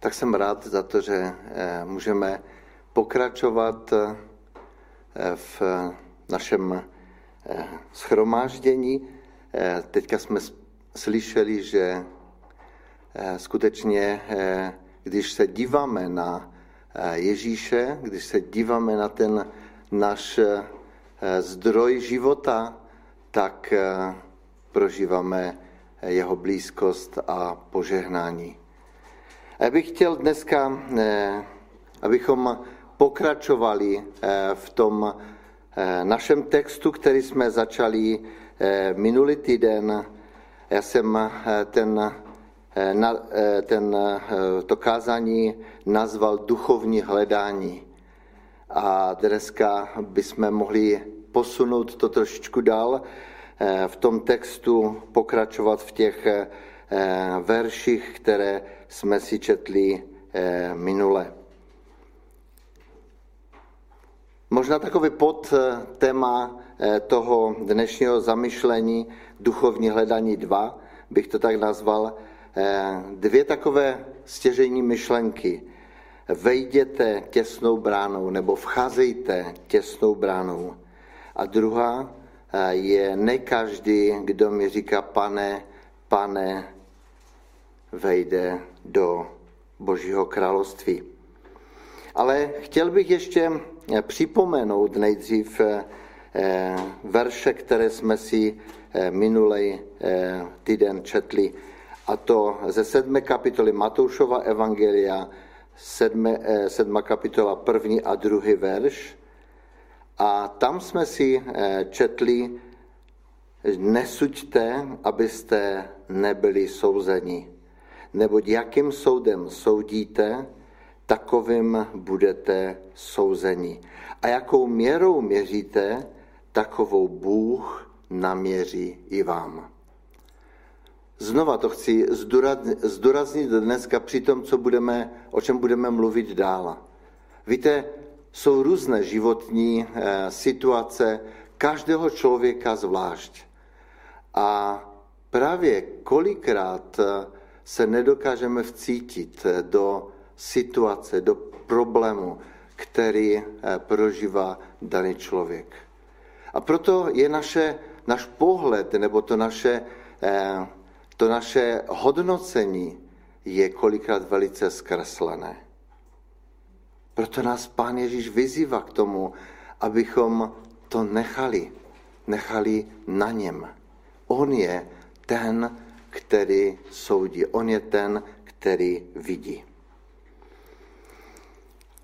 tak jsem rád za to, že eh, můžeme pokračovat eh, v našem eh, schromáždění. Teďka jsme slyšeli, že skutečně, když se díváme na Ježíše, když se díváme na ten náš zdroj života, tak prožíváme jeho blízkost a požehnání. Já bych chtěl dneska, eh, abychom pokračovali eh, v tom eh, našem textu, který jsme začali minulý týden. Já jsem ten, ten, to kázání nazval duchovní hledání. A dneska bychom mohli posunout to trošičku dál v tom textu, pokračovat v těch verších, které jsme si četli eh, minule. Možná takový pod eh, téma eh, toho dnešního zamyšlení duchovní hledání 2, bych to tak nazval, dvě takové stěžení myšlenky. Vejděte těsnou bránou nebo vcházejte těsnou bránou. A druhá je ne každý, kdo mi říká pane, pane, vejde do Božího království. Ale chtěl bych ještě připomenout nejdřív eh, verše, které jsme si eh, minulý eh, týden četli, a to ze sedmé kapitoly Matoušova Evangelia, sedmé, sedma kapitola první a druhý verš. A tam jsme si četli, nesuďte, abyste nebyli souzeni neboť jakým soudem soudíte, takovým budete souzeni. A jakou měrou měříte, takovou Bůh naměří i vám. Znova to chci zdůraznit dneska při tom, co budeme, o čem budeme mluvit dál. Víte, jsou různé životní eh, situace každého člověka zvlášť. A právě kolikrát eh, se nedokážeme vcítit do situace, do problému, který eh, prožívá daný člověk. A proto je naše, náš pohled nebo to naše, eh, to naše hodnocení je kolikrát velice zkreslené. Proto nás Pán Ježíš vyzývá k tomu, abychom to nechali, nechali na něm. On je ten, který soudí. On je ten, který vidí.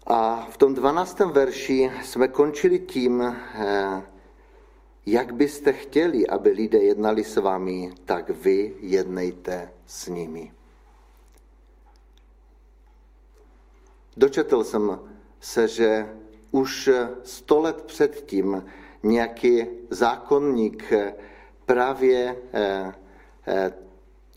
A v tom 12. verši jsme končili tím, eh, jak byste chtěli, aby lidé jednali s vámi, tak vy jednejte s nimi. Dočetl jsem se, že už sto let předtím nějaký zákonník právě eh, eh,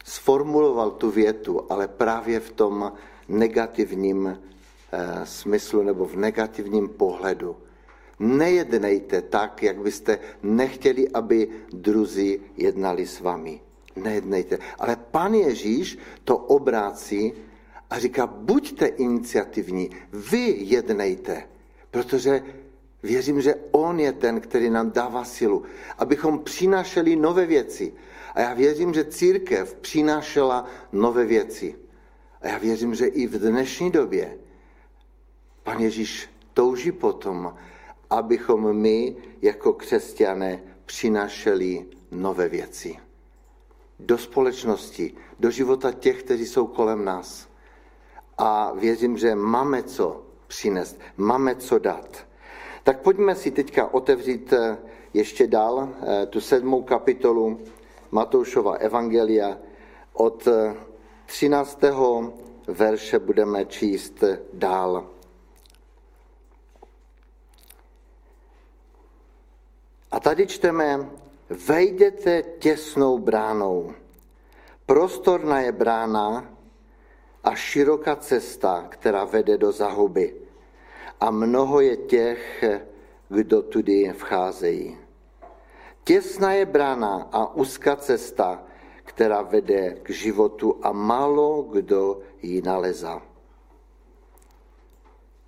sformuloval tu větu, ale právě v tom negativním eh, smyslu nebo v negativním pohledu. Nejednejte tak, jak byste nechtěli, aby druzí jednali s vámi. Nejednejte. Ale pan Ježíš to obrácí a říká, buďte iniciativní, vy jednejte, protože věřím, že on je ten, který nám dává silu, abychom přinášeli nové věci, a já věřím, že církev přinášela nové věci. A já věřím, že i v dnešní době pan Ježíš touží potom, abychom my jako křesťané přinášeli nové věci. Do společnosti, do života těch, kteří jsou kolem nás. A věřím, že máme co přinést, máme co dát. Tak pojďme si teďka otevřít eh, ještě dál eh, tu sedmou kapitolu Matoušova evangelia od 13. verše budeme číst dál. A tady čteme, vejděte těsnou bránou. Prostorná je brána a široká cesta, která vede do zahuby. A mnoho je těch, kdo tudy vcházejí. Těsná je brána a úzká cesta, která vede k životu a málo kdo ji nalezá.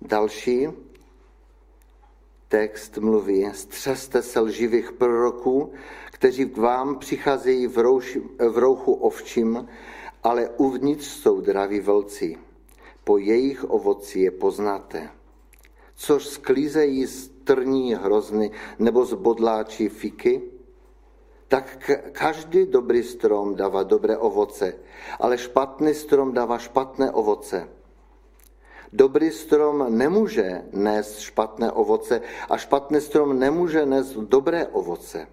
Další text mluví, střeste se lživých proroků, kteří k vám přicházejí v, rouš, v rouchu ovčím, ale uvnitř jsou draví vlci. Po jejich ovoci je poznáte. Což sklízejí z trní hrozny nebo z bodláčí fiky, tak každý dobrý strom dává dobré ovoce, ale špatný strom dává špatné ovoce. Dobrý strom nemůže nést špatné ovoce a špatný strom nemůže nést dobré ovoce.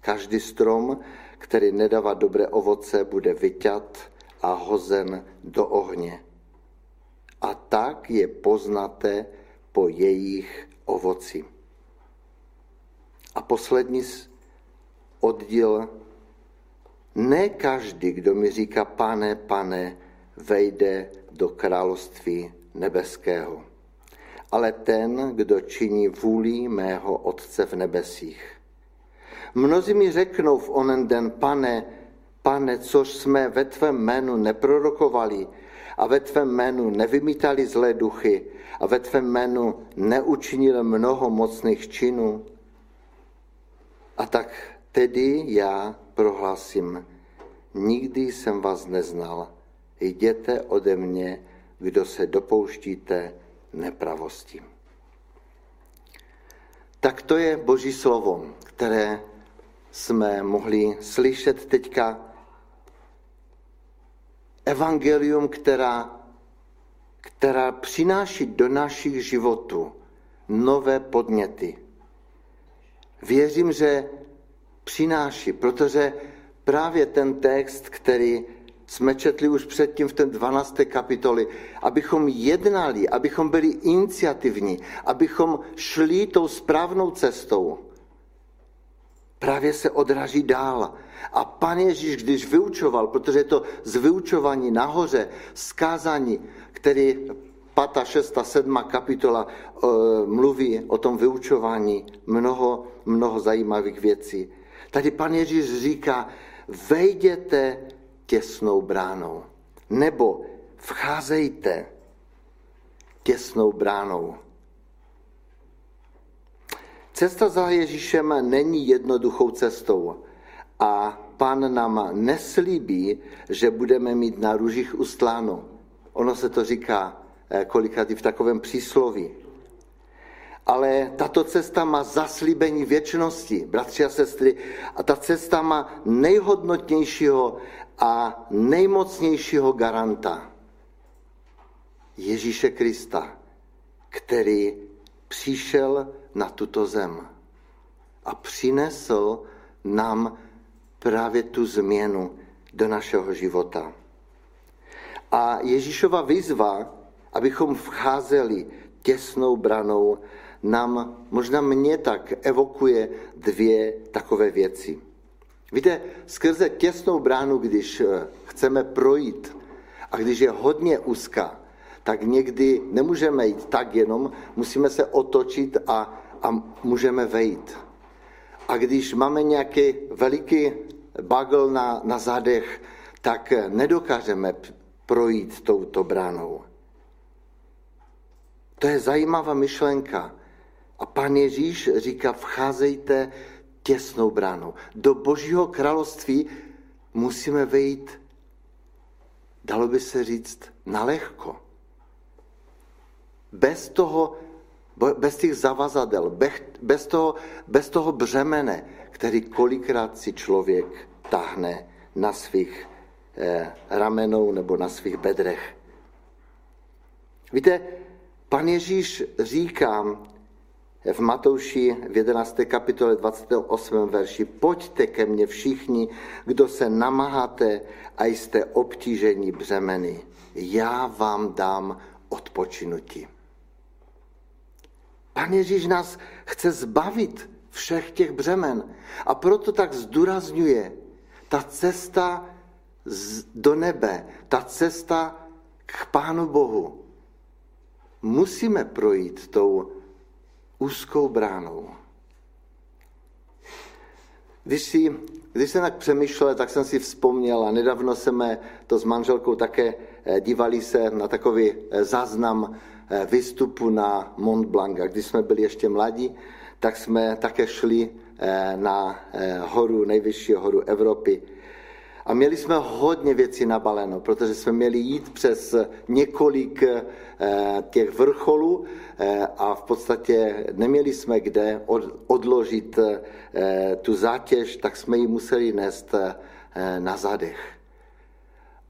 Každý strom, který nedává dobré ovoce, bude vyťat a hozen do ohně. A tak je poznaté po jejich ovoci. A poslední oddíl. Ne každý, kdo mi říká pane, pane, vejde do království nebeského, ale ten, kdo činí vůli mého Otce v nebesích. Mnozí mi řeknou v onen den, pane, pane, což jsme ve tvém jménu neprorokovali a ve tvém jménu nevymítali zlé duchy a ve tvém jménu neučinili mnoho mocných činů. A tak tedy já prohlásím, nikdy jsem vás neznal, jděte ode mě, kdo se dopouštíte nepravosti. Tak to je Boží slovo, které jsme mohli slyšet teďka. Evangelium, která, která přináší do našich životů nové podněty. Věřím, že přináší, protože právě ten text, který jsme četli už předtím v té 12. kapitoli, abychom jednali, abychom byli iniciativní, abychom šli tou správnou cestou. Právě se odraží dál. A pan Ježíš, když vyučoval, protože je to z vyučování nahoře, skázání, který 5., 6., 7. kapitola e, mluví o tom vyučování, mnoho, mnoho zajímavých věcí. Tady pan Ježíš říká, vejděte těsnou bránou. Nebo vcházejte těsnou bránou. Cesta za Ježíšem není jednoduchou cestou a pán nám neslíbí, že budeme mít na růžích ustláno. Ono se to říká eh, kolikrát i v takovém přísloví. Ale tato cesta má zaslíbení věčnosti, bratři a sestry, a ta cesta má nejhodnotnějšího a nejmocnějšího garanta Ježíše Krista, který přišel na tuto zem a přinesl nám právě tu změnu do našeho života. A Ježíšova výzva, abychom vcházeli těsnou branou, nám, možná mě tak evokuje dvě takové věci. Víte, skrze těsnou bránu, když eh, chceme projít a když je hodně úzká, tak někdy nemůžeme jít tak jenom, musíme se otočit a, a můžeme vejít. A když máme nějaký veliký bagel na, na zadech, tak nedokážeme projít touto bránou. To je zajímavá myšlenka. A pan Ježíš říká, vcházejte těsnou bránou. Do božího království musíme vejít, dalo by se říct, nalehko. Bez toho, bez těch zavazadel, bez toho, bez toho břemene, který kolikrát si člověk tahne na svých ramenou nebo na svých bedrech. Víte, pan Ježíš říká, v Matouši v 11. kapitole 28. verši Pojďte ke mně všichni, kdo se namáháte a jste obtížení břemeny. Já vám dám odpočinutí. Pan Ježíš nás chce zbavit všech těch břemen a proto tak zdůrazňuje ta cesta do nebe, ta cesta k Pánu Bohu. Musíme projít tou úzkou bránou. Když, si, když jsem tak přemýšlel, tak jsem si vzpomněl a nedávno jsme to s manželkou také eh, dívali se na takový eh, záznam eh, výstupu na Mont Blanc. A když jsme byli ještě mladí, tak jsme také šli na horu, nejvyšší horu Evropy, a měli jsme hodně věcí nabaleno, protože jsme měli jít přes několik eh, těch vrcholů eh, a v podstatě neměli jsme kde odložit eh, tu zátěž, tak jsme ji museli nést na zadech.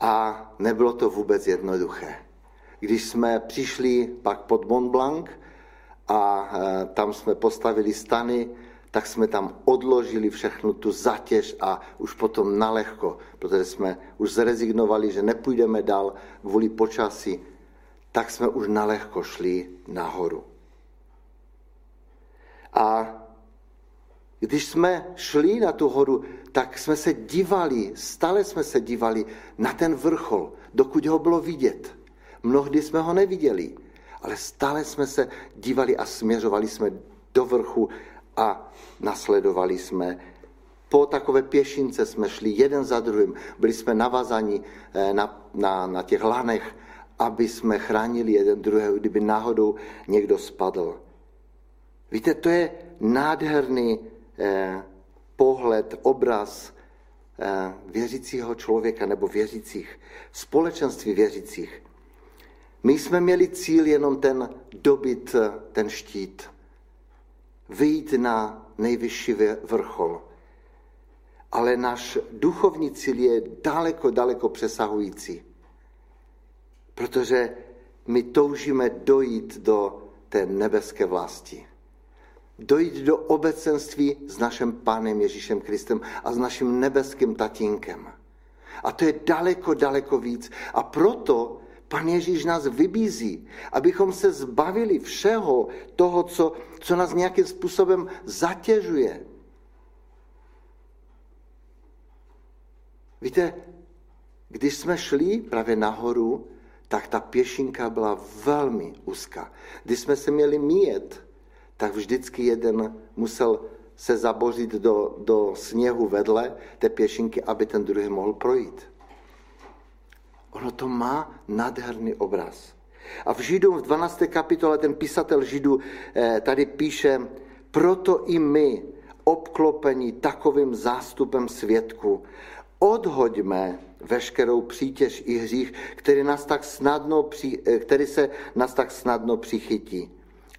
A nebylo to vůbec jednoduché. Když jsme přišli pak pod Mont Blanc a tam jsme postavili stany, tak jsme tam odložili všechnu tu zatěž a už potom nalehko, protože jsme už zrezignovali, že nepůjdeme dál kvůli počasí, tak jsme už nalehko šli nahoru. A když jsme šli na tu horu, tak jsme se dívali, stále jsme se dívali na ten vrchol, dokud ho bylo vidět. Mnohdy jsme ho neviděli, ale stále jsme se dívali a směřovali jsme do vrchu a nasledovali jsme. Po takové pěšince jsme šli jeden za druhým, byli jsme navazaní eh, na, na, na těch lanech, aby jsme chránili jeden druhého, kdyby náhodou někdo spadl. Víte, to je nádherný eh, pohled, obraz eh, věřícího člověka nebo věřících, společenství věřících. My jsme měli cíl jenom ten dobit eh, ten štít vyjít na nejvyšší vrchol. Ale náš duchovní cíl je daleko, daleko přesahující. Protože my toužíme dojít do té nebeské vlasti. Dojít do obecenství s naším Pánem Ježíšem Kristem a s naším nebeským tatínkem. A to je daleko, daleko víc. A proto Pan Ježíš nás vybízí, abychom se zbavili všeho toho, co, co nás nějakým způsobem zatěžuje. Víte, když jsme šli právě nahoru, tak ta pěšinka byla velmi úzká. Když jsme se měli míjet, tak vždycky jeden musel se zabořit do, do sněhu vedle té pěšinky, aby ten druhý mohl projít. Ono to má nádherný obraz. A v Židům v 12. kapitole ten písatel Židů eh, tady píše, proto i my, obklopení takovým zástupem svědku, odhoďme veškerou přítěž i hřích, který, nás tak snadno, eh, který se nás tak snadno přichytí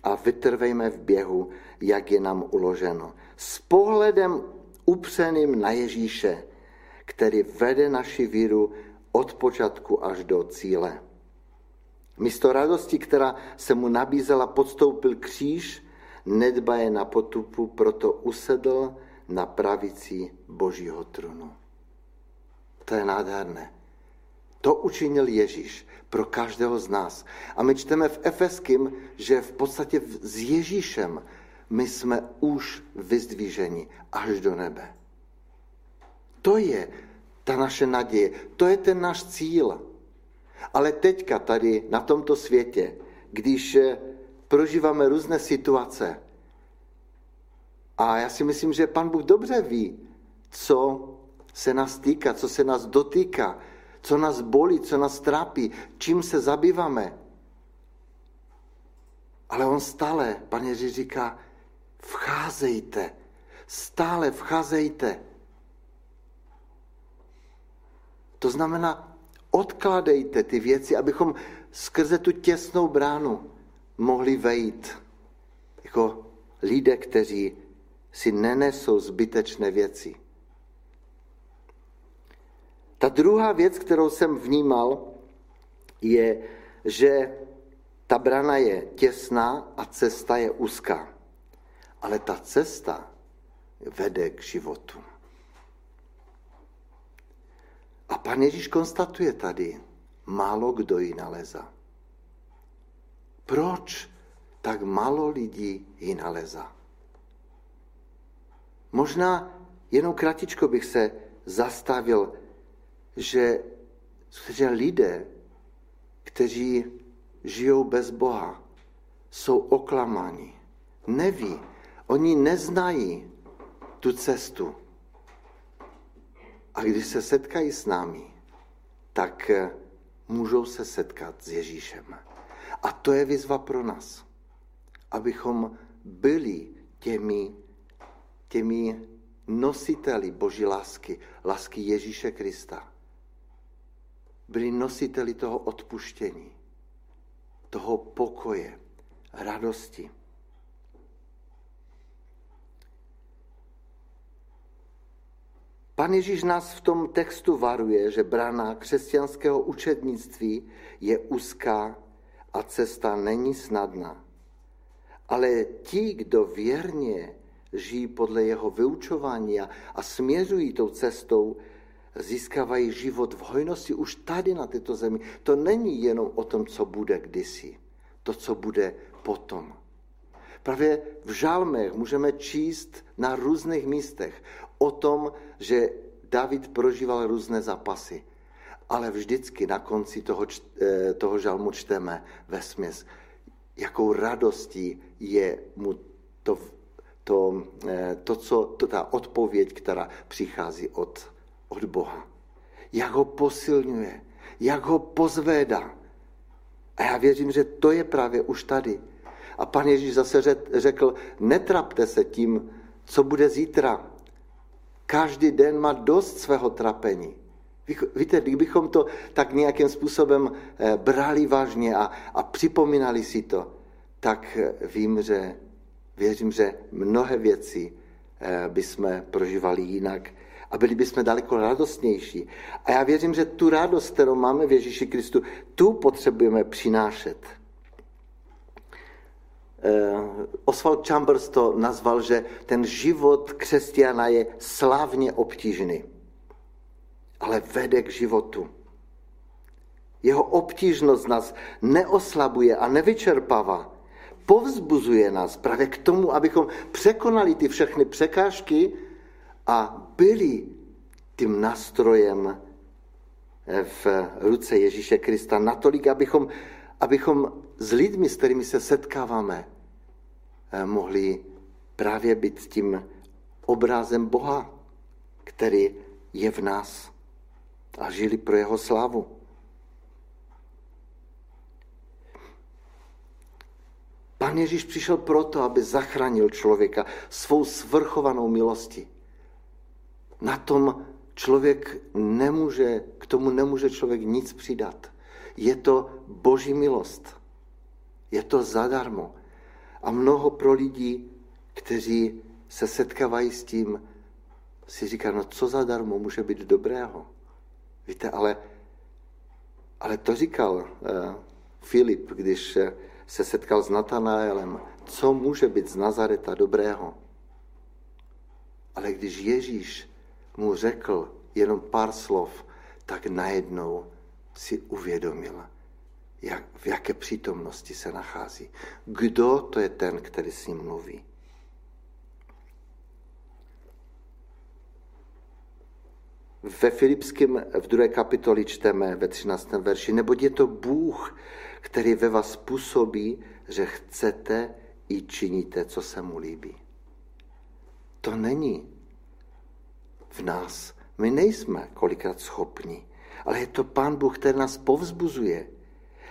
a vytrvejme v běhu, jak je nám uloženo. S pohledem upřeným na Ježíše, který vede naši víru od počátku až do cíle. Místo radosti, která se mu nabízela, podstoupil kříž, nedbaje na potupu, proto usedl na pravici Božího trůnu. To je nádherné. To učinil Ježíš pro každého z nás. A my čteme v Efeským, že v podstatě s Ježíšem my jsme už vyzdvíženi až do nebe. To je ta naše naděje. To je ten náš cíl. Ale teďka tady na tomto světě, když eh, prožíváme různé situace, a já si myslím, že pan Bůh dobře ví, co se nás týká, co se nás dotýká, co nás bolí, co nás trápí, čím se zabýváme. Ale on stále, pan Ježíš říká, vcházejte, stále vcházejte. To znamená, odkládejte ty věci, abychom skrze tu těsnou bránu mohli vejít jako lidé, kteří si nenesou zbytečné věci. Ta druhá věc, kterou jsem vnímal, je, že ta brana je těsná a cesta je úzká. Ale ta cesta vede k životu. A pan Ježíš konstatuje tady, málo kdo ji naleza. Proč tak málo lidí ji naleza? Možná jenom kratičko bych se zastavil, že skutečně lidé, kteří žijou bez Boha, jsou oklamáni. Neví, oni neznají tu cestu. A když se setkají s námi, tak eh, můžou se setkat s Ježíšem. A to je výzva pro nás, abychom byli těmi, těmi nositeli Boží lásky, lásky Ježíše Krista. Byli nositeli toho odpuštění, toho pokoje, radosti. Pan Ježíš nás v tom textu varuje, že brána křesťanského učednictví je úzká a cesta není snadná. Ale ti, kdo věrně žijí podle jeho vyučování a, a směřují tou cestou, získávají život v hojnosti už tady na této zemi. To není jenom o tom, co bude kdysi, to, co bude potom. Právě v žalmech můžeme číst na různých místech o tom, že David prožíval různé zápasy. Ale vždycky na konci toho, eh, toho žalmu čteme ve směs, jakou radostí je mu to, to, eh, to, co, to ta odpověď, která přichází od, od Boha. Jak ho posilňuje, jak ho pozvédá. A já věřím, že to je právě už tady. A pan Ježíš zase řekl, netrapte se tím, co bude zítra. Každý den má dost svého trapení. Víte, kdybychom to tak nějakým způsobem eh, brali vážně a, a připomínali si to, tak eh, vím, že věřím, že mnohé věci eh, bychom prožívali jinak a byli bychom daleko radostnější. A já věřím, že tu radost, kterou máme v Ježíši Kristu, tu potřebujeme přinášet. Oswald Chambers to nazval, že ten život křesťana je slavně obtížný, ale vede k životu. Jeho obtížnost nás neoslabuje a nevyčerpává. Povzbuzuje nás právě k tomu, abychom překonali ty všechny překážky a byli tím nástrojem v ruce Ježíše Krista natolik, abychom, abychom s lidmi, s kterými se setkáváme, eh, mohli právě být tím obrázem Boha, který je v nás a žili pro jeho slávu. Pán Ježíš přišel proto, aby zachránil člověka svou svrchovanou milostí. Na tom člověk nemůže, k tomu nemůže člověk nic přidat. Je to boží milost. Je to zadarmo. A mnoho pro lidí, kteří se setkávají s tím, si říká, no co zadarmo může být dobrého. Víte, ale, ale to říkal uh, Filip, když se setkal s Natanaelem, co může být z Nazareta dobrého. Ale když Ježíš mu řekl jenom pár slov, tak najednou si uvědomil, jak, v jaké přítomnosti se nachází. Kdo to je ten, který s ním mluví? Ve Filipském v druhé kapitoli čteme ve 13. verši, neboť je to Bůh, který ve vás působí, že chcete i činíte, co se mu líbí. To není v nás. My nejsme kolikrát schopni, ale je to Pán Bůh, který nás povzbuzuje,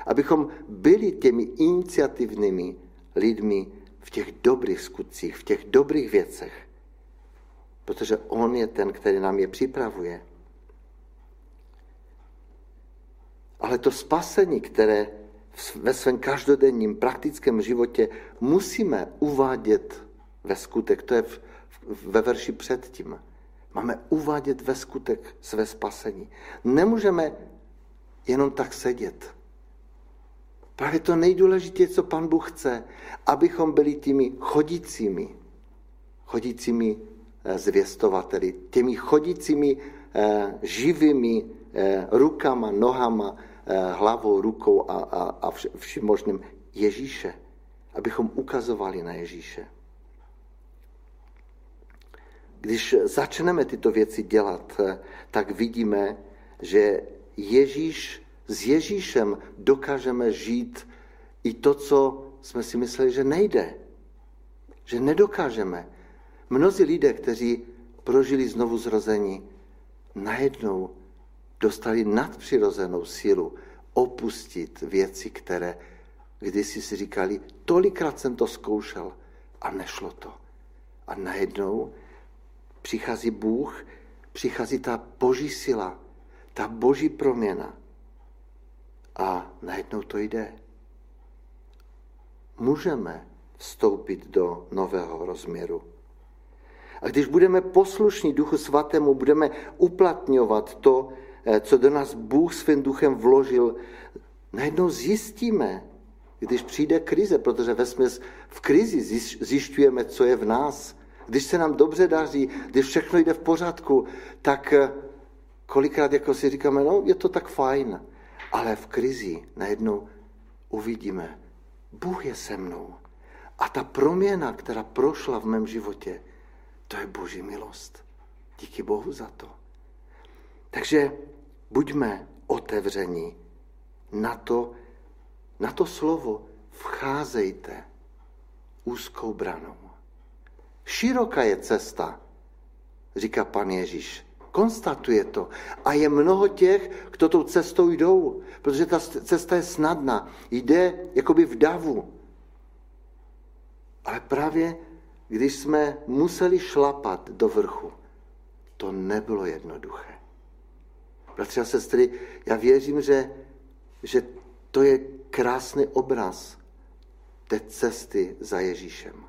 abychom byli těmi iniciativními lidmi v těch dobrých skutcích, v těch dobrých věcech. Protože On je ten, který nám je připravuje. Ale to spasení, které ve svém každodenním praktickém životě musíme uvádět ve skutek, to je v, ve verši předtím. Máme uvádět ve skutek své spasení. Nemůžeme jenom tak sedět. Právě to nejdůležitější, co pan Bůh chce, abychom byli těmi chodícími, chodícími eh, zvěstovateli, těmi chodícími eh, živými eh, rukama, nohama, hlavou, rukou a, a, a vším možným Ježíše, abychom ukazovali na Ježíše. Když začneme tyto věci dělat, tak vidíme, že Ježíš s Ježíšem dokážeme žít i to, co jsme si mysleli, že nejde. Že nedokážeme. Mnozí lidé, kteří prožili znovu zrození, najednou dostali nadpřirozenou sílu opustit věci, které kdysi si říkali, tolikrát jsem to zkoušel a nešlo to. A najednou přichází Bůh, přichází ta boží sila, ta boží proměna. A najednou to jde. Můžeme vstoupit do nového rozměru. A když budeme poslušní Duchu Svatému, budeme uplatňovat to, eh, co do nás Bůh svým duchem vložil, najednou zjistíme, když přijde krize, protože ve směs v krizi zjišťujeme, co je v nás. Když se nám dobře daří, když všechno jde v pořádku, tak eh, kolikrát jako si říkáme, no je to tak fajn, ale v krizi najednou uvidíme, Bůh je se mnou. A ta proměna, která prošla v mém životě, to je boží milost. Díky Bohu za to. Takže buďme otevření na to, na to slovo vcházejte úzkou branou. Široká je cesta, říká pan Ježíš. Konstatuje to. A je mnoho těch, kdo tou cestou jdou, protože ta cesta je snadná. Jde jakoby v davu. Ale právě když jsme museli šlapat do vrchu, to nebylo jednoduché. Bratři a sestry, já věřím, že, že to je krásný obraz té cesty za Ježíšem.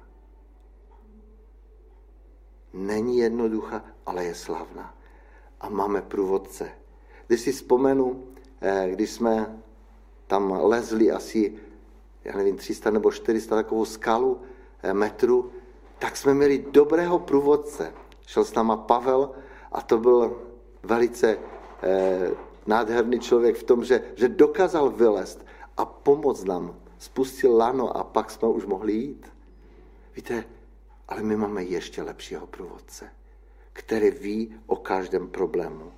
Není jednoduchá, ale je slavná. A máme průvodce. Když si vzpomenu, eh, když jsme tam lezli asi, já nevím, 300 nebo 400 takovou skalu eh, metru, tak jsme měli dobrého průvodce. Šel s náma Pavel a to byl velice eh, nádherný člověk v tom, že, že dokázal vylézt a pomoct nám. Spustil lano a pak jsme už mohli jít. Víte, ale my máme ještě lepšího průvodce, který ví o každém problému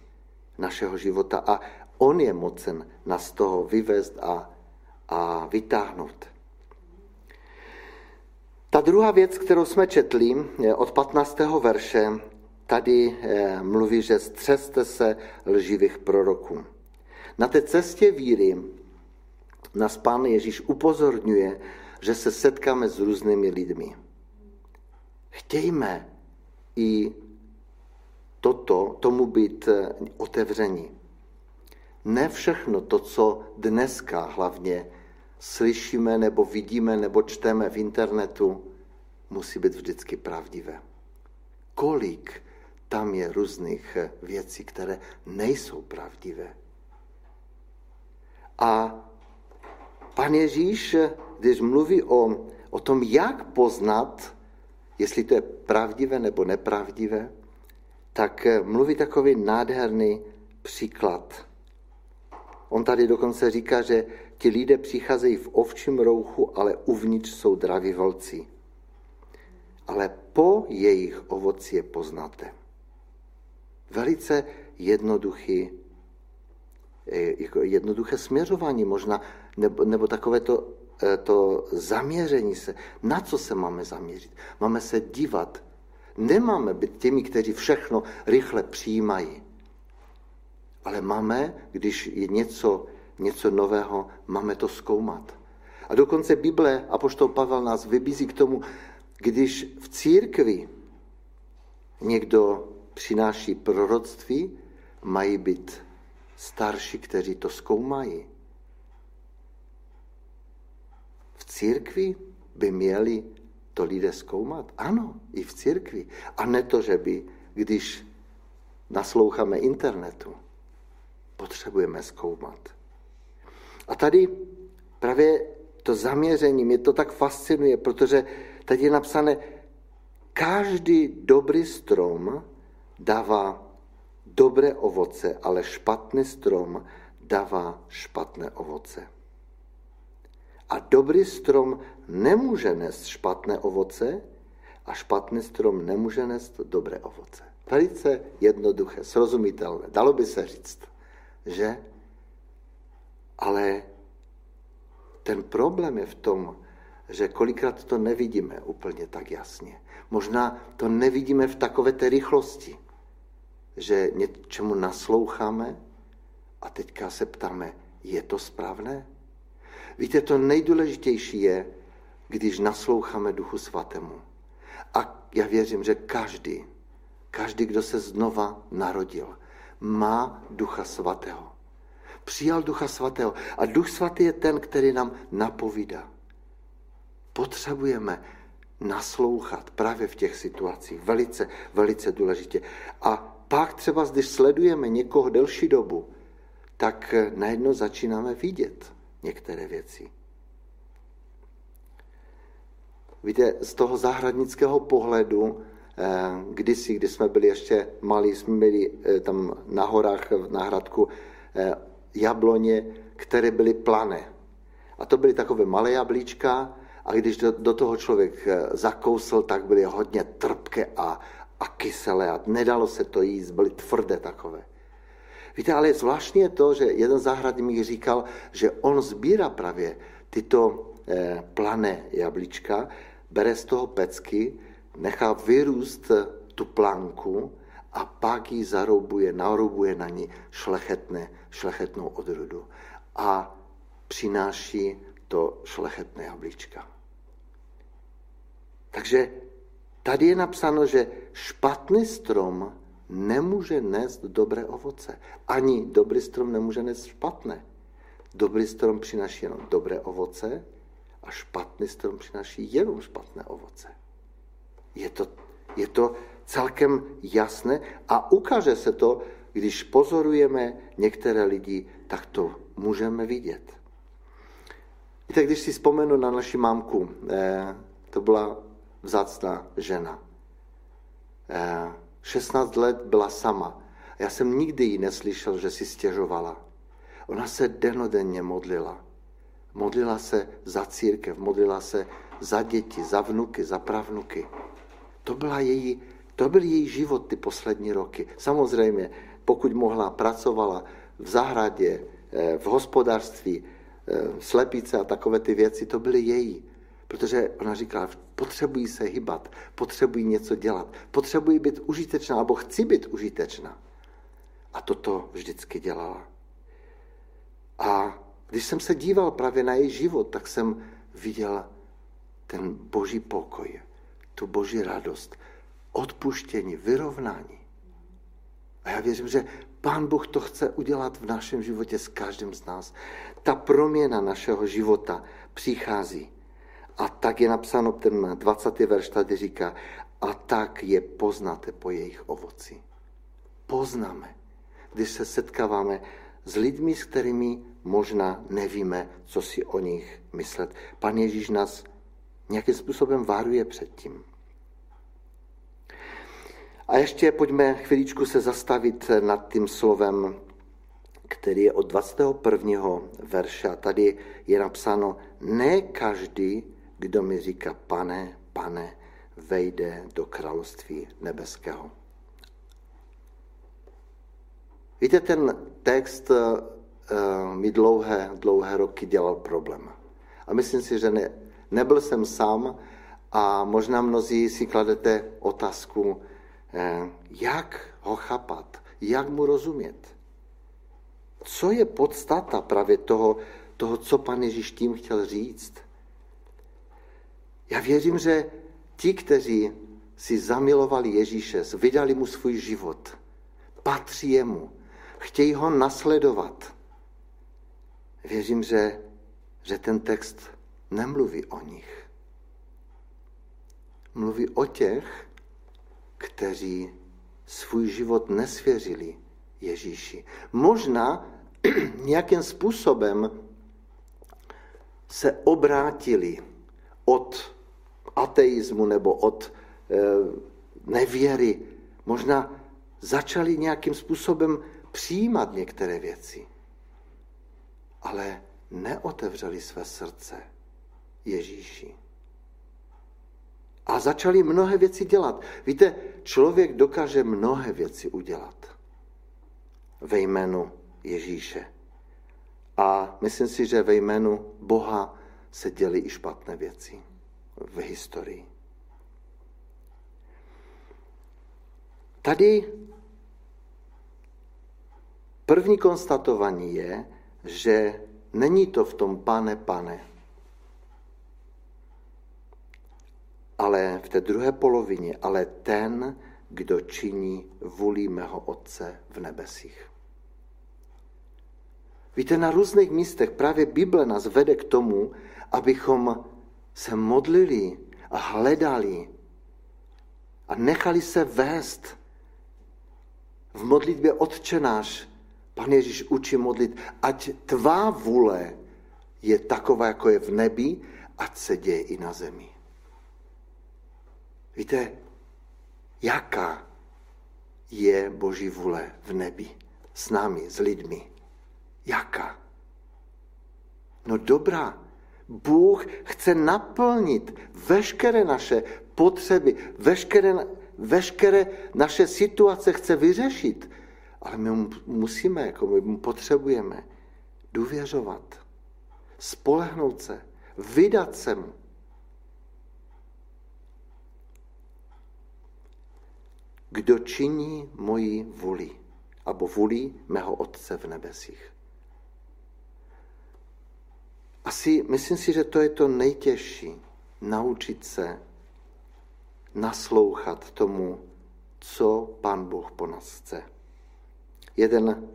našeho života a on je mocen nás toho vyvést a, a vytáhnout. Ta druhá věc, kterou jsme četli od 15. verše, tady eh, mluví, že střeste se lživých proroků. Na té cestě víry nás Pán Ježíš upozorňuje, že se setkáme s různými lidmi. Chtějme i toto, tomu být eh, otevření. Ne všechno to, co dneska hlavně slyšíme nebo vidíme nebo čteme v internetu, musí být vždycky pravdivé. Kolik tam je různých eh, věcí, které nejsou pravdivé. A pan Ježíš, eh, když mluví o, o tom, jak poznat, jestli to je pravdivé nebo nepravdivé, tak eh, mluví takový nádherný příklad. On tady dokonce říká, že ti lidé přicházejí v ovčím rouchu, ale uvnitř jsou draví volci. Ale po jejich ovoci je poznáte. Velice jednoduchý, eh, jako jednoduché směřování možná, nebo, nebo takové to, eh, to zaměření se. Na co se máme zaměřit? Máme se dívat. Nemáme být těmi, kteří všechno rychle přijímají. Ale máme, když je něco, něco nového, máme to zkoumat. A dokonce Bible, apoštol Pavel nás vybízí k tomu, když v církvi někdo přináší proroctví, mají být starší, kteří to zkoumají. V církvi by měli to lidé zkoumat? Ano, i v církvi. A ne to, že by, když nasloucháme internetu, potřebujeme zkoumat. A tady právě to zaměření mě to tak fascinuje, protože tady je napsané, každý dobrý strom dává dobré ovoce, ale špatný strom dává špatné ovoce. A dobrý strom nemůže nést špatné ovoce a špatný strom nemůže nést dobré ovoce. Velice jednoduché, srozumitelné, dalo by se říct, že? Ale ten problém je v tom, že kolikrát to nevidíme úplně tak jasně. Možná to nevidíme v takové té rychlosti. že něčemu nasloucháme a teďka se ptáme, je to správné? Víte, to nejdůležitější je, když nasloucháme Duchu Svatému. A já věřím, že každý, každý, kdo se znova narodil, má Ducha Svatého. Přijal Ducha Svatého. A Duch Svatý je ten, který nám napovídá. Potřebujeme naslouchat právě v těch situacích. Velice, velice důležitě. A pak třeba, když sledujeme někoho delší dobu, tak najednou začínáme vidět některé věci. Víte, z toho zahradnického pohledu, eh, kdysi, když jsme byli ještě malí, jsme byli eh, tam na horách na hradku eh, jabloně, které byly plané. A to byly takové malé jablíčka a když do, do toho člověk zakousl, tak byly hodně trpké a, a kyselé a nedalo se to jíst, byly tvrdé takové. Víte, ale zvláštní je to, že jeden zahradník říkal, že on sbírá právě tyto eh, plané jablíčka, bere z toho pecky, nechá vyrůst tu planku a pak ji zaroubuje, naroubuje na ní šlechetné, šlechetnou odrodu a přináší to šlechetné jablíčka. Takže tady je napsáno, že špatný strom nemůže nést dobré ovoce. Ani dobrý strom nemůže nést špatné. Dobrý strom přináší jenom dobré ovoce a špatný strom přináší jenom špatné ovoce. Je to, je to celkem jasné a ukáže se to, když pozorujeme některé lidi, tak to můžeme vidět. Víte, když si vzpomenu na naši mámku, eh, to byla vzácná žena. Eh, 16 let byla sama. Já jsem nikdy ji neslyšel, že si stěžovala. Ona se denodenně modlila. Modlila se za církev, modlila se za děti, za vnuky, za pravnuky. To, byla její, to byl její život ty poslední roky. Samozřejmě, pokud mohla, pracovala v zahradě, eh, v hospodářství, eh, slepice a takové ty věci, to byly její. Protože ona říká, potřebují se hybat, potřebují něco dělat, potřebují být užitečná, nebo chci být užitečná. A toto vždycky dělala. A když jsem se díval právě na její život, tak jsem viděl ten boží pokoj, tu boží radost, odpuštění, vyrovnání. A já věřím, že Pán Bůh to chce udělat v našem životě s každým z nás. Ta proměna našeho života přichází. A tak je napsáno, ten 20. verš tady říká, a tak je poznáte po jejich ovoci. Poznáme, když se setkáváme s lidmi, s kterými možná nevíme, co si o nich myslet. Pan Ježíš nás nějakým způsobem varuje před tím. A ještě pojďme chvíličku se zastavit nad tím slovem, který je od 21. verše. A tady je napsáno, ne každý, kdo mi říká, pane, pane, vejde do království nebeského. Víte, ten text uh, mi dlouhé, dlouhé roky dělal problém. A myslím si, že ne, nebyl jsem sám a možná mnozí si kladete otázku, uh, jak ho chápat, jak mu rozumět. Co je podstata právě toho, toho, co pan Ježíš tím chtěl říct? Já věřím, že ti, kteří si zamilovali Ježíše, vydali mu svůj život, patří jemu, chtějí ho nasledovat. Věřím, že, že ten text nemluví o nich. Mluví o těch, kteří svůj život nesvěřili Ježíši. Možná nějakým způsobem se obrátili od ateismu nebo od e, nevěry. Možná začali nějakým způsobem přijímat některé věci, ale neotevřeli své srdce Ježíši. A začali mnohé věci dělat. Víte, člověk dokáže mnohé věci udělat ve jménu Ježíše. A myslím si, že ve jménu Boha se děli i špatné věci v historii. Tady první konstatování je, že není to v tom pane, pane, ale v té druhé polovině, ale ten, kdo činí vůli mého Otce v nebesích. Víte, na různých místech právě Bible nás vede k tomu, abychom se modlili a hledali a nechali se vést. V modlitbě Otče náš Pan Ježíš učí modlit, ať tvá vůle je taková, jako je v nebi, ať se děje i na zemi. Víte, jaká je Boží vůle v nebi s námi, s lidmi? Jaká? No dobrá, Bůh chce naplnit veškeré naše potřeby, veškeré, veškeré naše situace chce vyřešit. Ale my mu musíme, jako my mu potřebujeme důvěřovat, spolehnout se, vydat se mu. Kdo činí moji vůli, abo vůli mého Otce v nebesích. Asi myslím si, že to je to nejtěžší, naučit se naslouchat tomu, co Pan Bůh po nás chce. Jeden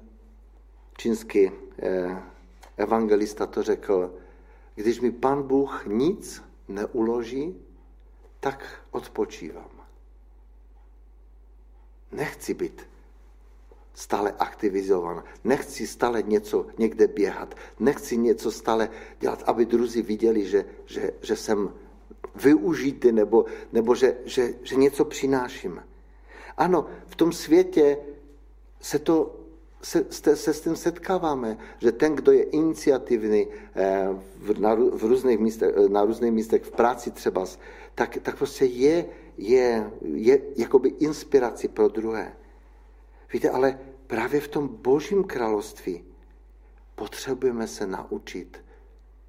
čínský eh, evangelista to řekl, když mi Pan Bůh nic neuloží, tak odpočívám. Nechci být stále aktivizovan. Nechci stále něco někde běhat. Nechci něco stále dělat, aby druzí viděli, že, že, že jsem využitý nebo, nebo že, že, že něco přináším. Ano, v tom světě se to se, se s tím setkáváme, že ten, kdo je iniciativní eh, v, na, v různých místech, eh, na různých místech v práci třeba, tak, tak prostě je, je, je jakoby inspirací pro druhé. Víte, ale právě v tom božím království potřebujeme se naučit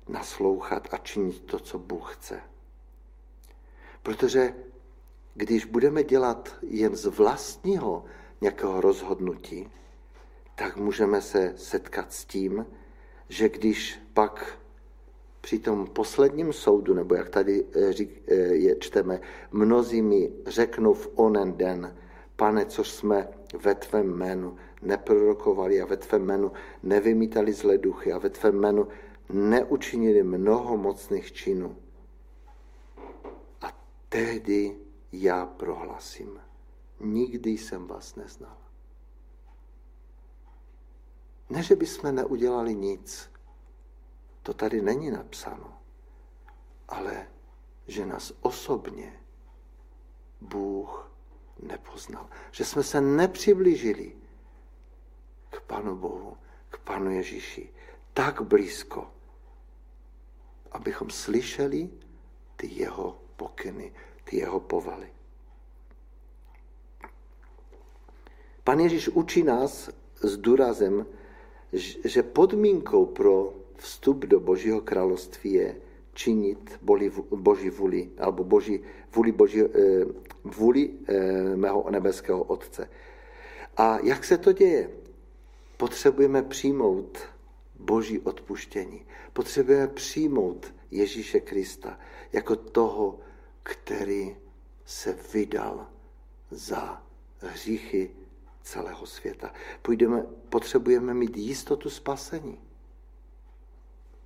naslouchat a činit to, co Bůh chce. Protože když budeme dělat jen z vlastního nějakého rozhodnutí, tak můžeme se setkat s tím, že když pak při tom posledním soudu, nebo jak tady eh, eh, je čteme, mnozí mi řeknou v onen den, pane, což jsme ve tvém jménu neprorokovali a ve tvém jménu nevymítali zlé duchy a ve tvém jménu neučinili mnoho mocných činů. A tehdy já prohlasím, nikdy jsem vás neznal. Ne, že bychom neudělali nic, to tady není napsáno, ale že nás osobně Bůh nepoznal. Že jsme se nepřiblížili k Panu Bohu, k Panu Ježíši tak blízko, abychom slyšeli ty jeho pokyny, ty jeho povaly. Pan Ježíš učí nás s důrazem, že podmínkou pro vstup do Božího království je činit Boží vůli, alebo Boží, vůli, Boží, eh, vůli eh, mého nebeského Otce. A jak se to děje? Potřebujeme přijmout Boží odpuštění. Potřebujeme přijmout Ježíše Krista jako toho, který se vydal za hříchy celého světa. Půjdeme, potřebujeme mít jistotu spasení,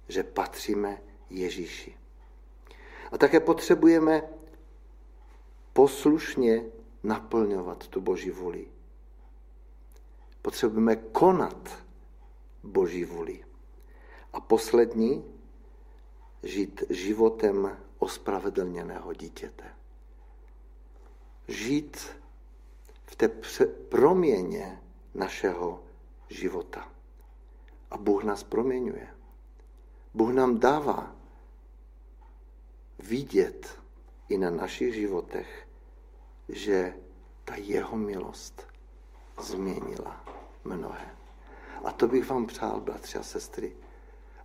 že patříme Ježíši. A také potřebujeme poslušně naplňovat tu Boží vůli. Potřebujeme konat Boží vůli. A poslední, žít životem ospravedlněného dítěte. Žít v té proměně našeho života. A Bůh nás proměňuje. Bůh nám dává vidět i na našich životech, že ta jeho milost změnila mnohé. A to bych vám přál, bratři a sestry,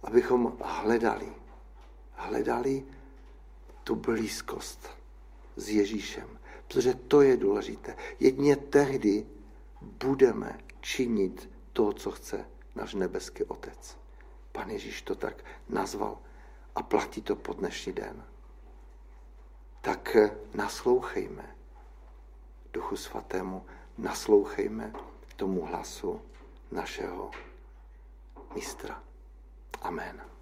abychom hledali, hledali tu blízkost s Ježíšem. Protože to je důležité. Jedně tehdy budeme činit toho, co chce náš nebeský Otec. Pan Ježíš to tak nazval a platí to po dnešní den. Tak naslouchejme Duchu Svatému, naslouchejme tomu hlasu našeho mistra. Amen.